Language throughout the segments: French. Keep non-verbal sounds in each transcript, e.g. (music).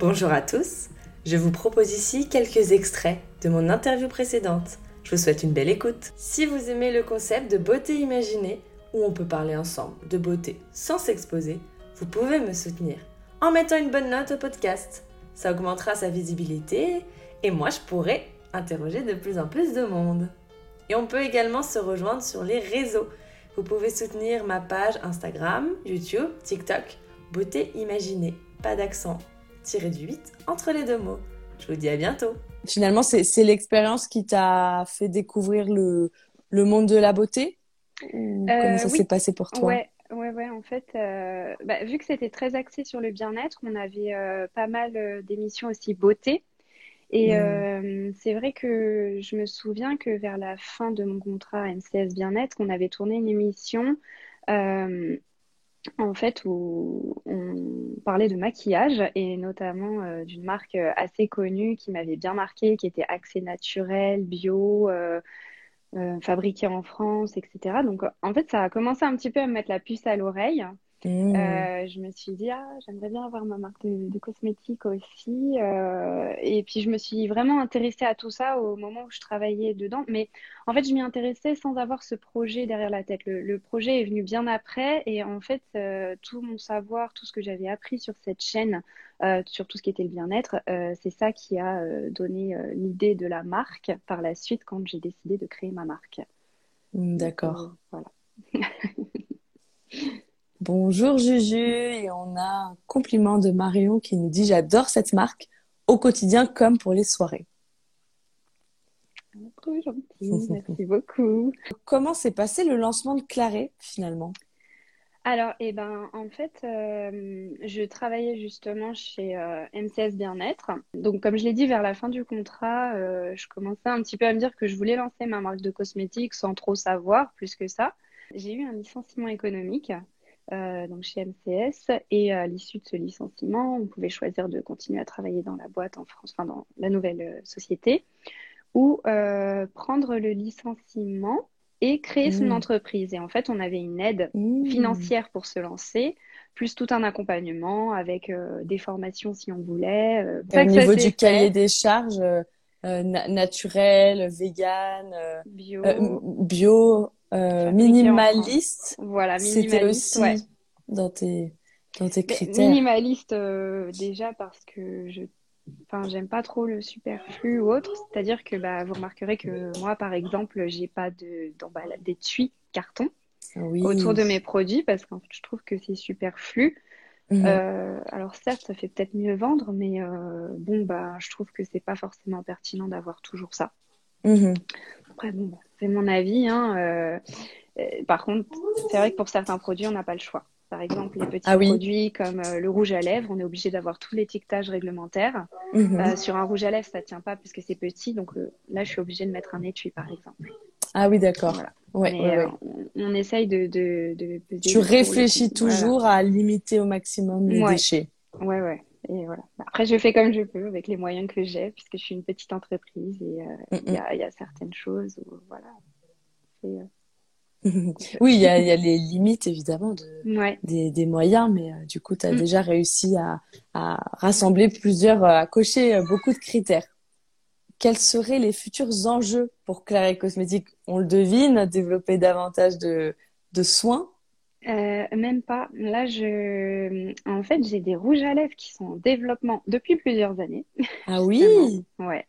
Bonjour à tous, je vous propose ici quelques extraits de mon interview précédente. Je vous souhaite une belle écoute. Si vous aimez le concept de beauté imaginée, où on peut parler ensemble de beauté sans s'exposer, vous pouvez me soutenir en mettant une bonne note au podcast. Ça augmentera sa visibilité et moi je pourrai interroger de plus en plus de monde. Et on peut également se rejoindre sur les réseaux. Vous pouvez soutenir ma page Instagram, YouTube, TikTok, Beauté Imaginée, pas d'accent, tiré du 8 entre les deux mots. Je vous dis à bientôt. Finalement, c'est l'expérience qui t'a fait découvrir le, le monde de la beauté Euh, Comment ça oui. s'est passé pour toi? Ouais, ouais, ouais. En fait, euh, bah, vu que c'était très axé sur le bien-être, on avait euh, pas mal d'émissions aussi beauté. Et Mm. euh, c'est vrai que je me souviens que vers la fin de mon contrat à MCS Bien-être, on avait tourné une émission euh, en fait où on parlait de maquillage et notamment euh, d'une marque euh, assez connue qui m'avait bien marqué, qui était axée naturel, bio. euh, euh, fabriqué en France, etc. Donc, en fait, ça a commencé un petit peu à me mettre la puce à l'oreille. Mmh. Euh, je me suis dit, ah, j'aimerais bien avoir ma marque de, de cosmétiques aussi. Euh, et puis, je me suis vraiment intéressée à tout ça au moment où je travaillais dedans. Mais en fait, je m'y intéressais sans avoir ce projet derrière la tête. Le, le projet est venu bien après. Et en fait, euh, tout mon savoir, tout ce que j'avais appris sur cette chaîne, sur tout ce qui était le bien-être, c'est ça qui a donné l'idée de la marque par la suite quand j'ai décidé de créer ma marque. Mmh, D'accord. voilà. (laughs) Bonjour Juju, et on a un compliment de Marion qui nous dit J'adore cette marque au quotidien comme pour les soirées. Trop gentil, merci beaucoup. Comment s'est passé le lancement de Claré finalement? Alors, eh ben, en fait, euh, je travaillais justement chez euh, MCS Bien-être. Donc, comme je l'ai dit, vers la fin du contrat, euh, je commençais un petit peu à me dire que je voulais lancer ma marque de cosmétiques sans trop savoir plus que ça. J'ai eu un licenciement économique euh, donc chez MCS et à l'issue de ce licenciement, on pouvait choisir de continuer à travailler dans la boîte en France, enfin dans la nouvelle euh, société, ou euh, prendre le licenciement et créer son Mmh. entreprise. Et en fait, on avait une aide Mmh. financière pour se lancer, plus tout un accompagnement avec euh, des formations si on voulait. Au niveau du cahier des charges, euh, na- naturel, vegan, euh, euh, bio, euh, minimaliste, France. Voilà, c'était minimaliste, aussi ouais. dans tes, dans tes critères. minimaliste euh, déjà parce que je enfin j'aime pas trop le superflu ou autre, c'est-à-dire que bah vous remarquerez que moi par exemple, j'ai pas de d'emballage d'étui carton Oui. autour de mes produits parce qu'en fait, je trouve que c'est superflu. Mhm. Euh, alors certes, ça fait peut-être mieux vendre, mais euh, bon bah je trouve que c'est pas forcément pertinent d'avoir toujours ça. Mhm. Après bon, bah, c'est mon avis, hein. euh, euh, par contre, c'est vrai que pour certains produits, on n'a pas le choix. Par exemple, les petits Ah oui. produits comme euh, le rouge à lèvres, on est obligé d'avoir tout l'étiquetage réglementaire. Mhm. Euh, sur un rouge à lèvres, ça tient pas puisque c'est petit, donc euh, là, je suis obligée de mettre un étui, par exemple. Ah oui, d'accord. Voilà. Ouais, Mais ouais, ouais. on, on essaye de, de, de peser Tu réfléchis. Voilà. toujours à limiter au maximum les déchets. Ouais, ouais. Et voilà. Après, je fais comme je peux avec les moyens que j'ai, puisque je suis une petite entreprise et euh, il y a, il y a certaines choses où, voilà. C'est, euh, (laughs) Oui, il y a, il y a les limites évidemment de, Ouais. des, des moyens, mais euh, du coup, tu as Mm. déjà réussi à, à rassembler plusieurs, à cocher beaucoup de critères. Quels seraient les futurs enjeux pour Claret Cosmétiques On le devine, développer davantage de, de soins. Euh, même pas. Là, je, en fait, j'ai des rouges à lèvres qui sont en développement depuis plusieurs années. Ah (laughs) oui, Ouais,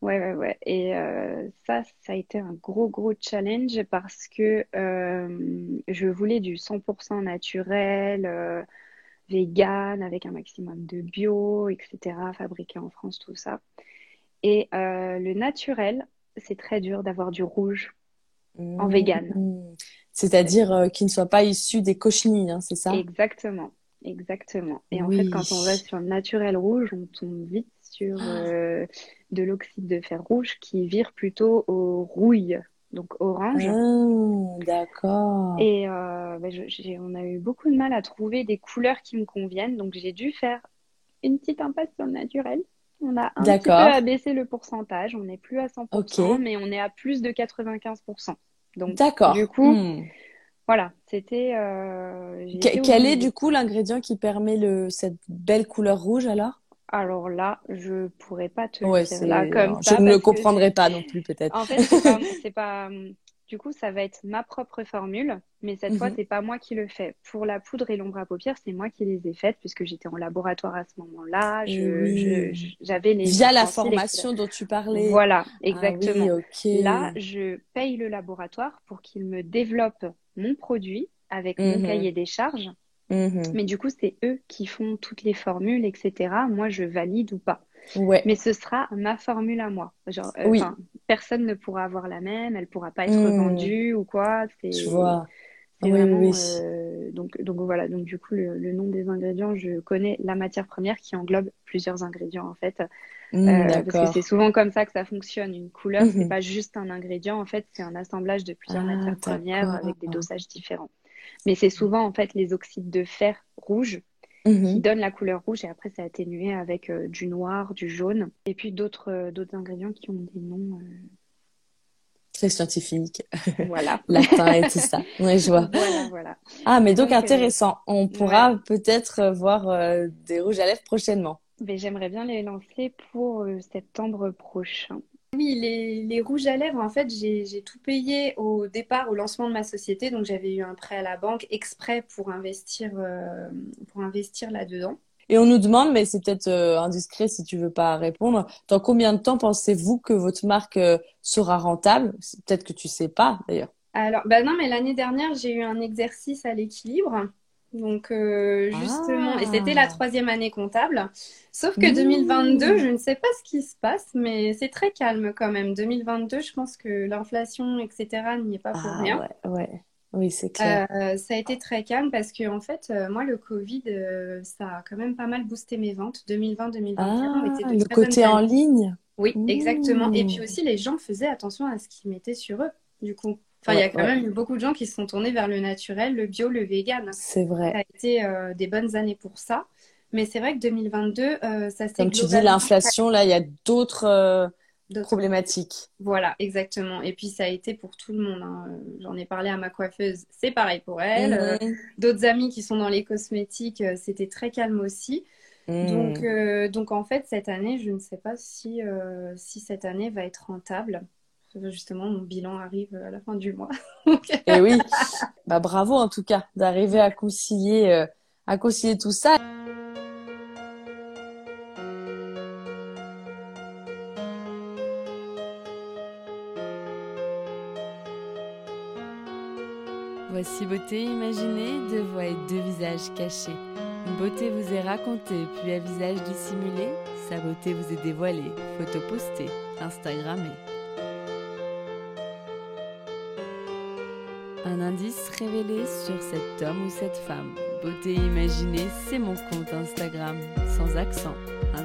ouais, ouais, ouais. Et euh, ça, ça a été un gros, gros challenge parce que euh, je voulais du 100% naturel, vegan, avec un maximum de bio, etc., fabriqué en France, tout ça. Et le naturel, c'est très dur d'avoir du rouge en vegan. Mm. C'est-à-dire euh, qui ne soit pas issu des cochenilles, hein, c'est ça? Exactement, exactement. Et en fait, quand on va sur le naturel rouge, on tombe vite sur euh, de l'oxyde de fer rouge qui vire plutôt au rouille, donc orange. Ah, d'accord. Et euh, bah, je- on a eu beaucoup de mal à trouver des couleurs qui me conviennent, donc j'ai dû faire une petite impasse sur le naturel. On a un petit peu abaissé le pourcentage, on n'est plus à 100%, Ok. mais on est à plus de 95%. Donc, D'accord. du coup, Hmm. voilà, c'était. euh, Que- quel est du coup l'ingrédient qui permet le, cette belle couleur rouge alors? Alors là, je pourrais pas te dire là comme ça. Je ne le comprendrai pas non plus peut-être. En fait, c'est pas, pas, (laughs) du coup, ça va être ma propre formule, mais cette fois, fois, mhm. c'est pas moi qui le fais. Pour la poudre et l'ombre à paupières, c'est moi qui les ai faites puisque j'étais en laboratoire à ce moment-là. J'avais les via la formation dont tu parlais. Voilà, ah exactement. Là, je paye le laboratoire pour qu'il me développe mon produit avec mon mhm. cahier des charges. Mhm. Mais du coup, c'est eux qui font toutes les formules, etc. Moi, je valide ou pas. Ouais. Mais ce sera ma formule à moi. Genre, euh, oui. Personne ne pourra avoir la même, elle pourra pas être mmh. vendue ou quoi. Je vois. C'est vraiment, euh, donc, donc voilà, donc du coup, le, nom des ingrédients, je connais la matière première qui englobe plusieurs ingrédients en fait. Mmh, euh, parce que c'est souvent comme ça que ça fonctionne. Une couleur, mmh. c'est pas juste un ingrédient, en fait, c'est un assemblage de plusieurs ah, matières premières avec des dosages différents. Mais c'est souvent en fait les oxydes de fer rouges qui mhm. donne la couleur rouge et après c'est atténué avec euh, du noir, du jaune et puis d'autres euh, d'autres ingrédients qui ont des noms euh, très scientifiques. Voilà. (laughs) Latin et tout ça. Oui, je vois. Voilà, voilà. Ah, mais donc, intéressant. On pourra peut-être voir des rouges à lèvres prochainement. Mais j'aimerais bien les lancer pour septembre prochain. Oui, les, rouges à lèvres, en fait, j'ai tout payé au départ, au lancement de ma société. Donc, j'avais eu un prêt à la banque exprès pour investir, euh, pour investir là-dedans. Et on nous demande, mais c'est peut-être euh, indiscret si tu veux pas répondre, dans combien de temps pensez-vous que votre marque euh, sera rentable? Peut-être que tu sais pas, d'ailleurs. Alors, bah non, mais l'année dernière, j'ai eu un exercice à l'équilibre. Donc euh, justement, et c'était la ah. troisième année comptable. Sauf que 2022, je ne sais pas ce qui se passe, mais c'est très calme quand même. 2022, je pense que l'inflation, etc., n'y est pas pour ah, rien. Ouais, Oui, c'est clair. Euh, ça a été très calme parce que en fait, euh, moi, le Covid, ça a quand même pas mal boosté mes ventes. 2020-2021 ah, Le côté en ligne? Oui, exactement. Et puis aussi, les gens faisaient attention à ce qu'ils mettaient sur eux. Du coup, il y a quand même eu beaucoup de gens qui se sont tournés vers le naturel, le bio, le vegan. C'est vrai. Ça a été euh, des bonnes années pour ça. Mais c'est vrai que 2022, euh, ça s'est Comme tu dis, l'inflation, là, il y a d'autres euh, problématiques. Voilà, exactement. Et puis, ça a été pour tout le monde. Hein. J'en ai parlé à ma coiffeuse, c'est pareil pour elle. Mhm. D'autres amis qui sont dans les cosmétiques, c'était très calme aussi. Mhm. Donc, donc, en fait, cette année, je ne sais pas si, si cette année va être rentable justement, mon bilan arrive à la fin du mois. (laughs) Et eh oui, bah, bravo en tout cas d'arriver à concilier, euh, à concilier tout ça. Voici beauté imaginée, deux voix et deux visages cachés. Une beauté vous est racontée, puis à visage dissimulé, sa beauté vous est dévoilée, photo postée, Instagrammée. Un indice révélé sur cet homme ou cette femme. Beauté imaginée, c'est mon compte Instagram, sans accent, un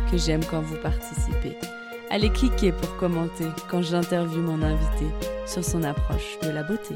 que j'aime quand vous participez. Allez cliquer pour commenter quand j'interviewe mon invité sur son approche de la beauté.